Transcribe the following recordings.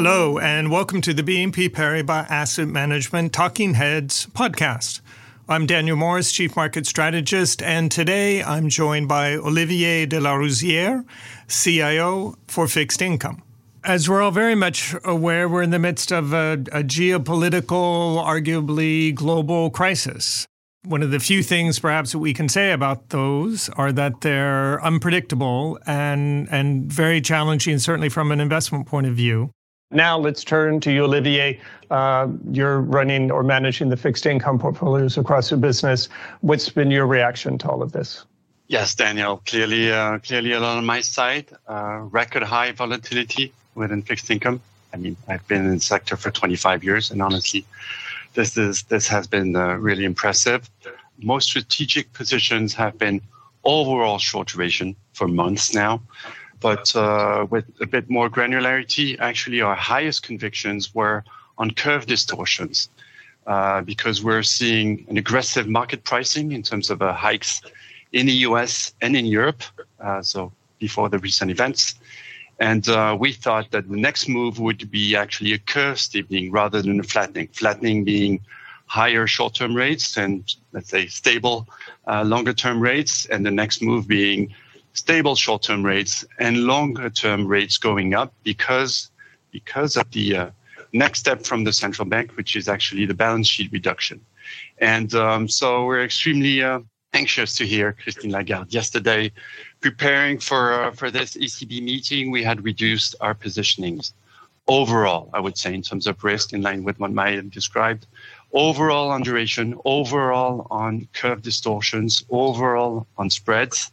Hello, and welcome to the BNP Paribas Asset Management Talking Heads podcast. I'm Daniel Morris, Chief Market Strategist, and today I'm joined by Olivier de la Rouzière, CIO for Fixed Income. As we're all very much aware, we're in the midst of a, a geopolitical, arguably global crisis. One of the few things perhaps that we can say about those are that they're unpredictable and, and very challenging, certainly from an investment point of view. Now let's turn to you, Olivier. Uh, you're running or managing the fixed income portfolios across your business. What's been your reaction to all of this? Yes, Daniel. Clearly, uh, clearly on my side, uh, record high volatility within fixed income. I mean, I've been in the sector for 25 years, and honestly, this is this has been uh, really impressive. Most strategic positions have been overall short duration for months now. But uh, with a bit more granularity, actually, our highest convictions were on curve distortions uh, because we're seeing an aggressive market pricing in terms of uh, hikes in the US and in Europe. Uh, so before the recent events. And uh, we thought that the next move would be actually a curve steepening rather than a flattening. Flattening being higher short-term rates and let's say stable uh, longer-term rates, and the next move being stable short-term rates and longer-term rates going up because because of the uh, next step from the central bank, which is actually the balance sheet reduction. And um, so we're extremely uh, anxious to hear Christine Lagarde yesterday preparing for uh, for this ECB meeting. We had reduced our positionings overall, I would say, in terms of risk, in line with what Maya described. Overall on duration, overall on curve distortions, overall on spreads,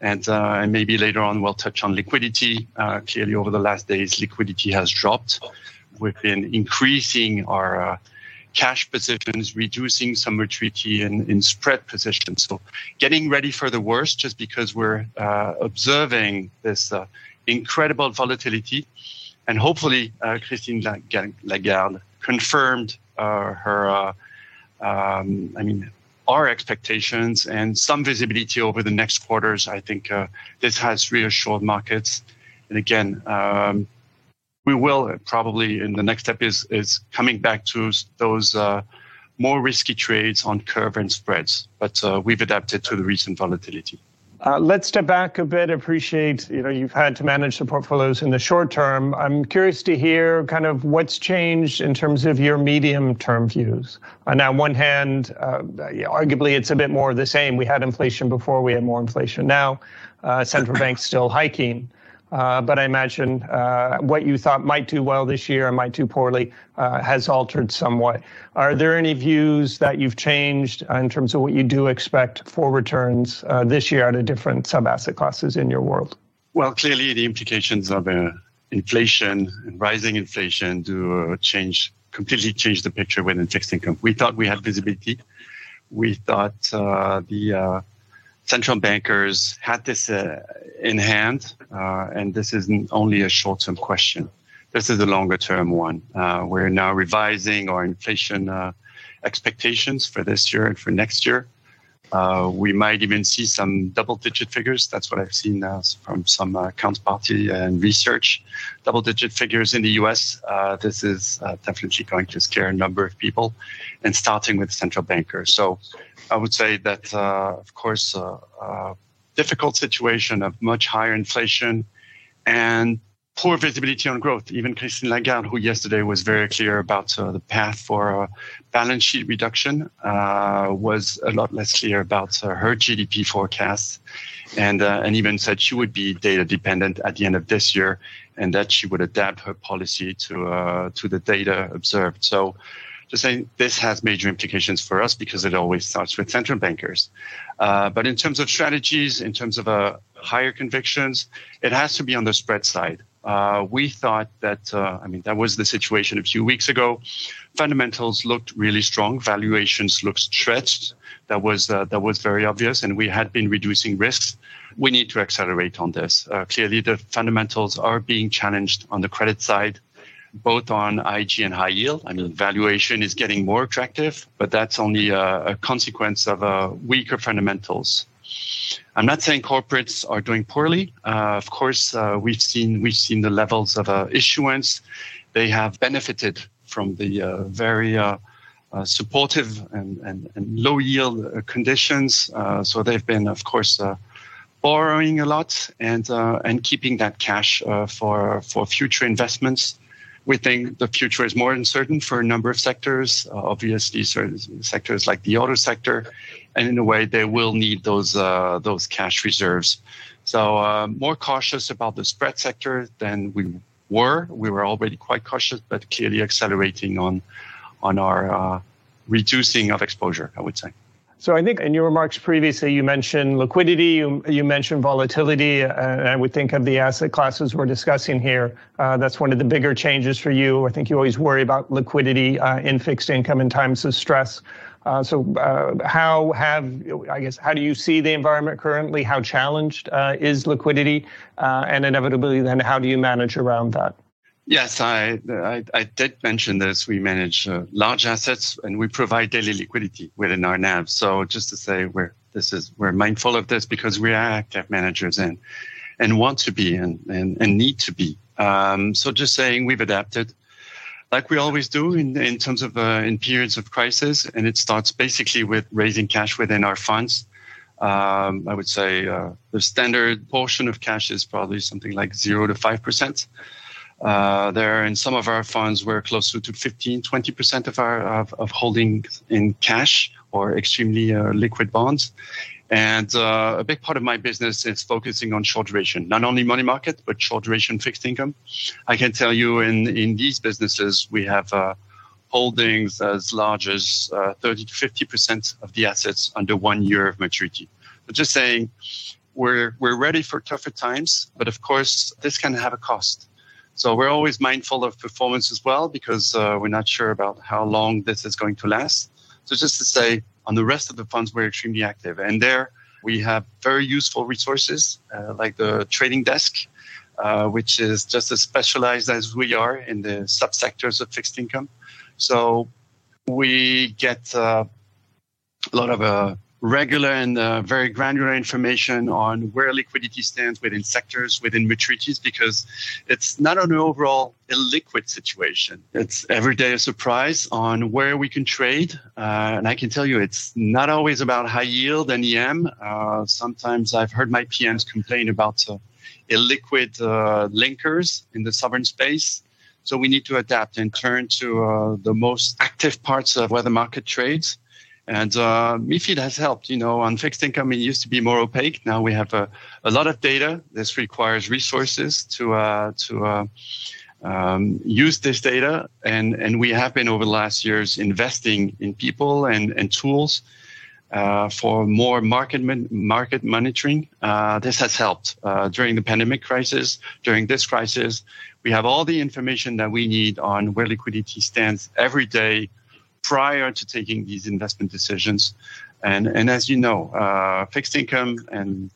and, uh, and maybe later on we'll touch on liquidity. Uh, clearly, over the last days, liquidity has dropped. We've been increasing our uh, cash positions, reducing some maturity in, in spread positions. So, getting ready for the worst just because we're uh, observing this uh, incredible volatility. And hopefully, uh, Christine Lagarde confirmed her, um, I mean, our expectations and some visibility over the next quarters. I think uh, this has reassured markets. And again, um, we will probably in the next step is is coming back to those uh, more risky trades on curve and spreads. But uh, we've adapted to the recent volatility. Uh, let's step back a bit. Appreciate you know you've had to manage the portfolios in the short term. I'm curious to hear kind of what's changed in terms of your medium-term views. On uh, one hand, uh, arguably it's a bit more of the same. We had inflation before, we had more inflation now. Uh, central banks still hiking. Uh, but I imagine uh, what you thought might do well this year and might do poorly uh, has altered somewhat. Are there any views that you've changed in terms of what you do expect for returns uh, this year out of different sub-asset classes in your world? Well, clearly the implications of uh, inflation and rising inflation do change completely change the picture within fixed income. We thought we had visibility. We thought the central bankers had this uh, in hand, uh, and this isn't only a short-term question. This is a longer-term one. Uh, we're now revising our inflation uh, expectations for this year and for next year. Uh, we might even see some double-digit figures. That's what I've seen uh, from some counterparty and research. Double-digit figures in the U.S. this is definitely going to scare a number of people, and starting with central bankers. So I would say that, uh, of course, uh, uh, difficult situation of much higher inflation and poor visibility on growth. Even Christine Lagarde, who yesterday was very clear about uh, the path for a balance sheet reduction, uh, was a lot less clear about uh, her GDP forecast, and and even said she would be data dependent at the end of this year, and that she would adapt her policy to to the data observed. So Just saying, this has major implications for us because it always starts with central bankers. Uh, but in terms of strategies, in terms of uh, higher convictions, it has to be on the spread side. Uh, we thought that, uh, I mean, that was the situation a few weeks ago. Fundamentals looked really strong. Valuations looked stretched. That was uh, that was very obvious, and we had been reducing risks. We need to accelerate on this. Uh, clearly, the fundamentals are being challenged on the credit side both on IG and high yield. I mean, valuation is getting more attractive, but that's only a, a consequence of uh, weaker fundamentals. I'm not saying corporates are doing poorly. Uh, of course, uh, we've seen we've seen the levels of uh, issuance. They have benefited from the uh, very uh, uh, supportive and, and, and, low yield conditions. so they've been, of course, borrowing a lot and and keeping that cash for for future investments we think the future is more uncertain for a number of sectors. Uh, obviously, certain sectors like the auto sector, and in a way, they will need those uh, those cash reserves. So, uh, more cautious about the spread sector than we were. We were already quite cautious, but clearly accelerating on on our uh, reducing of exposure. I would say. So I think in your remarks previously, you mentioned liquidity, you, you mentioned volatility, and I would think of the asset classes we're discussing here. Uh, that's one of the bigger changes for you. I think you always worry about liquidity uh, in fixed income in times of stress. Uh, so uh, how have, I guess, how do you see the environment currently? How challenged uh, is liquidity? and inevitably, then how do you manage around that? Yes, I, I, I, did mention this. We manage uh, large assets and we provide daily liquidity within our NAV. So just to say, we're this is we're mindful of this because we are active managers and and want to be and and, and need to be. Um, so just saying, we've adapted, like we always do in in terms of uh, in periods of crisis, and it starts basically with raising cash within our funds. Um, I would say uh, the standard portion of cash is probably something like zero to five percent. Uh, there in some of our funds, we're closer to 15, 20% of our of, of holding in cash or extremely uh, liquid bonds. And uh, a big part of my business is focusing on short duration, not only money market, but short duration fixed income. I can tell you in, in these businesses, we have uh, holdings as large as uh, 30 to 50% of the assets under one year of maturity. But just saying, we're, we're ready for tougher times, but of course, this can have a cost. So we're always mindful of performance as well because uh, we're not sure about how long this is going to last. So just to say, on the rest of the funds, we're extremely active, and there we have very useful resources uh, like the trading desk, uh, which is just as specialized as we are in the subsectors of fixed income. So we get uh, a lot of uh, regular and uh, very granular information on where liquidity stands within sectors, within maturities, because it's not an overall illiquid situation. It's every day a surprise on where we can trade. Uh, and I can tell you, it's not always about high yield and EM. Uh, sometimes I've heard my PMs complain about uh, illiquid uh, linkers in the sovereign space. So we need to adapt and turn to uh, the most active parts of where the market trades and uh, MIFID has helped. You know, on fixed income, it used to be more opaque. Now we have a, a lot of data. This requires resources to uh, to uh, um, use this data, and and we have been over the last years investing in people and and tools uh, for more market market monitoring. Uh, this has helped uh, during the pandemic crisis. During this crisis, we have all the information that we need on where liquidity stands every day prior to taking these investment decisions. And, and as you know, uh, fixed income, and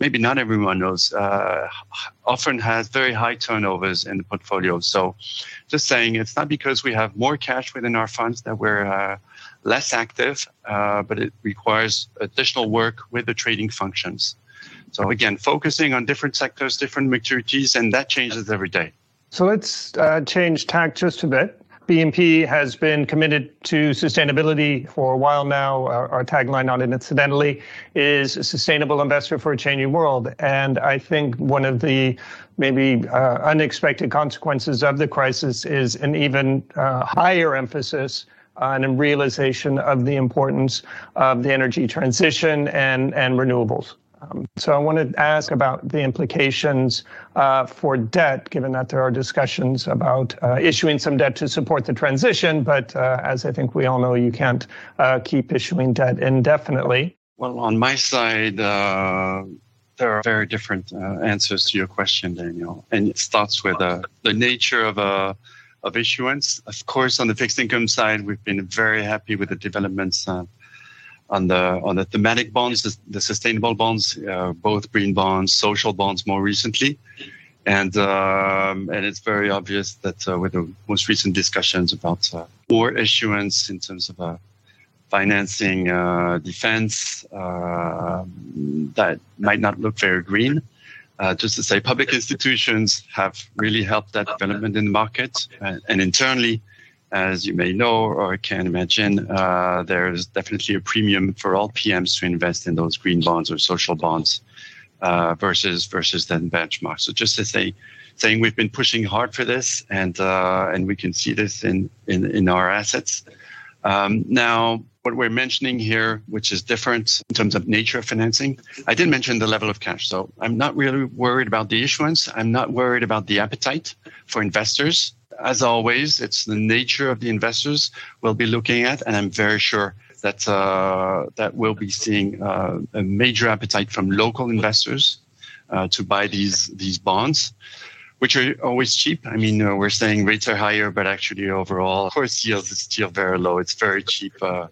maybe not everyone knows, uh, often has very high turnovers in the portfolio. So just saying, it's not because we have more cash within our funds that we're uh, less active, uh, but it requires additional work with the trading functions. So again, focusing on different sectors, different maturities, and that changes every day. So let's uh, change tack just a bit. BNP has been committed to sustainability for a while now. Our, our, tagline, not incidentally, is a sustainable investor for a changing world. And I think one of the maybe uh, unexpected consequences of the crisis is an even uh, higher emphasis on a realization of the importance of the energy transition and, and renewables. Um, so I want to ask about the implications uh, for debt, given that there are discussions about uh, issuing some debt to support the transition. But uh, as I think we all know, you can't uh, keep issuing debt indefinitely. Well, on my side, uh, there are very different uh, answers to your question, Daniel, and it starts with the nature of of issuance. Of course, on the fixed income side, we've been very happy with the developments on the on the thematic bonds, the, the sustainable bonds, uh, both green bonds, social bonds more recently, and um, and it's very obvious that uh, with the most recent discussions about uh, more issuance in terms of uh, financing uh, defense uh, that might not look very green. Uh, just to say, public institutions have really helped that development in the market, and, and internally, as you may know or can imagine, uh, there's definitely a premium for all PMs to invest in those green bonds or social bonds uh, versus versus then benchmarks. So just to say, saying we've been pushing hard for this, and uh, and we can see this in in, in our assets. Um, now, what we're mentioning here, which is different in terms of nature of financing, I did mention the level of cash. So I'm not really worried about the issuance. I'm not worried about the appetite for investors. As always, it's the nature of the investors we'll be looking at, and I'm very sure that uh, that we'll be seeing uh, a major appetite from local investors uh, to buy these these bonds which are always cheap. I mean, uh, we're saying rates are higher, but actually overall, of course, yields is still very low. It's very cheap uh,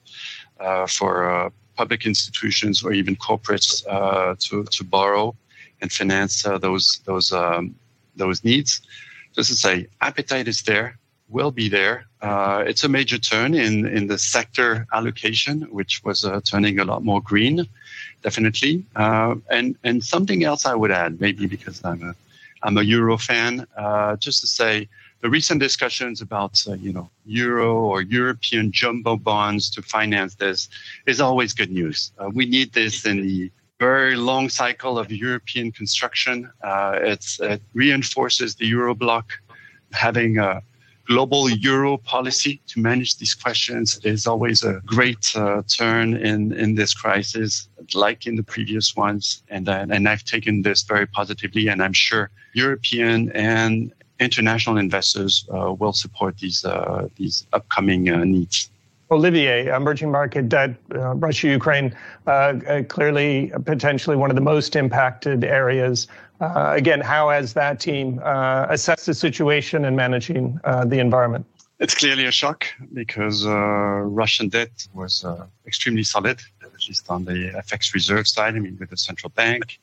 uh, for public institutions or even corporates to to borrow and finance those those um, those needs. Just to say, appetite is there, will be there. it's a major turn in in the sector allocation, which was turning a lot more green, definitely. and and something else I would add, maybe because I'm a I'm a Euro fan. Uh, just to say, the recent discussions about uh, you know Euro or European jumbo bonds to finance this is always good news. Uh, we need this in the very long cycle of European construction. Uh, it reinforces the Euro bloc having a global euro policy to manage these questions is always a great uh, turn in, in this crisis, like in the previous ones. And, uh, and I've taken this very positively, and I'm sure European and international investors uh, will support these, uh, these upcoming uh, needs. Olivier, emerging market debt, uh, Russia, Ukraine, uh, uh, clearly potentially one of the most impacted areas. Uh, again, how has that team uh, assessed the situation and managing uh, the environment? It's clearly a shock because Russian debt was extremely solid, at least on the FX reserve side. I mean, with the central bank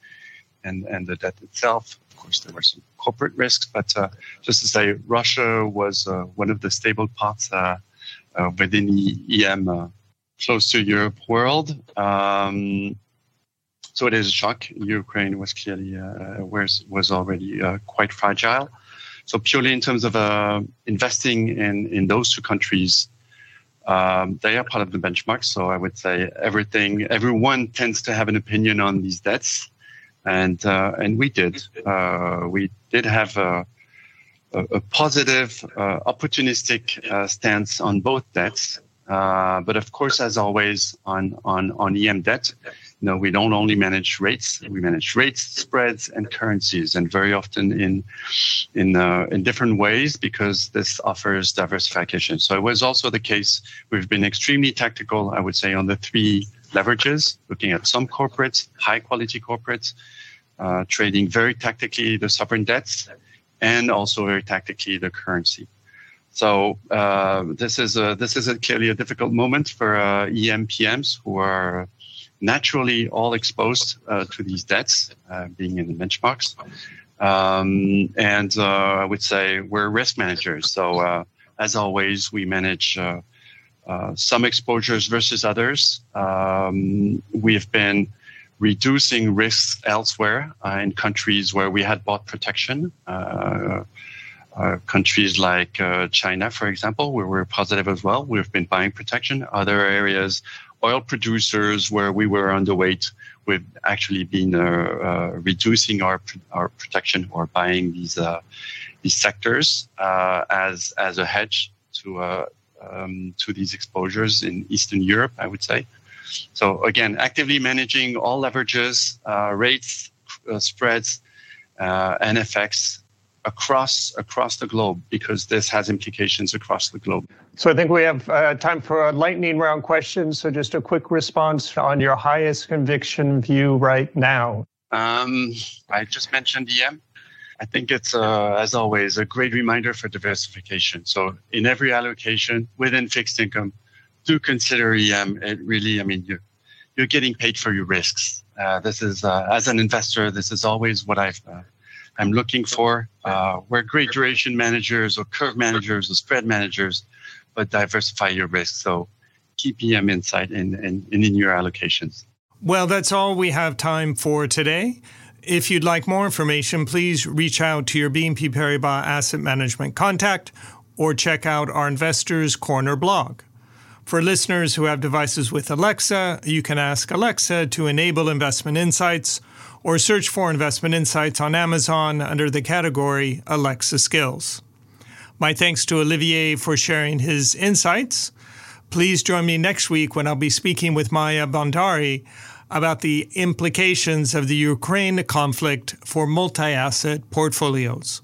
and, and the debt itself. Of course, there were some corporate risks, but just to say, Russia was one of the stable parts uh, within the EM uh, close to Europe world. Um, so it is a shock. Ukraine was clearly uh, was was already quite fragile. So purely in terms of investing in in those two countries, um, they are part of the benchmark. So I would say everything, everyone tends to have an opinion on these debts, and uh, and we did. Uh, we did have a, positive, uh, opportunistic uh, stance on both debts. Uh, but of course, as always on, on, on EM debt, you know, we don't only manage rates, we manage rates, spreads, and currencies, and very often in in uh, in different ways because this offers diversification. So it was also the case. We've been extremely tactical, I would say, on the three leverages, looking at some corporates, high quality corporates, uh, trading very tactically the sovereign debts, and also very tactically the currency. So uh, this is a, this is a clearly a difficult moment for uh, EMPMs who are naturally all exposed uh, to these debts, uh, being in the benchmarks. Um, and uh, I would say we're risk managers. So uh, as always, we manage some exposures versus others. Um, we've been reducing risks elsewhere uh, in countries where we had bought protection. Uh, uh, countries like uh, China, for example, where we're positive as well. We've been buying protection. Other areas, oil producers, where we were underweight, we've actually been uh, uh, reducing our our protection or buying these these sectors as as a hedge to um, to these exposures in Eastern Europe, I would say. So again, actively managing all leverages, uh, rates, uh, spreads, uh, and FX across across the globe because this has implications across the globe. So I think we have uh, time for a lightning round question. So just a quick response on your highest conviction view right now. Um, I just mentioned EM. I think it's, uh, as always, a great reminder for diversification. So in every allocation within fixed income, do consider EM. It really, I mean, you're, you're getting paid for your risks. Uh, this is, uh, as an investor, this is always what I've, uh, I'm looking for. Uh, we're great duration managers or curve managers or spread managers, but diversify your risk. So keep EM insight in, in, in your allocations. Well, that's all we have time for today. If you'd like more information, please reach out to your BNP Paribas Asset Management contact or check out our Investors Corner blog. For listeners who have devices with Alexa, you can ask Alexa to enable investment insights or search for investment insights on Amazon under the category Alexa Skills. My thanks to Olivier for sharing his insights. Please join me next week when I'll be speaking with Maya Bhandari about the implications of the Ukraine conflict for multi asset portfolios.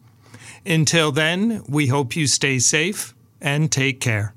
Until then, we hope you stay safe and take care.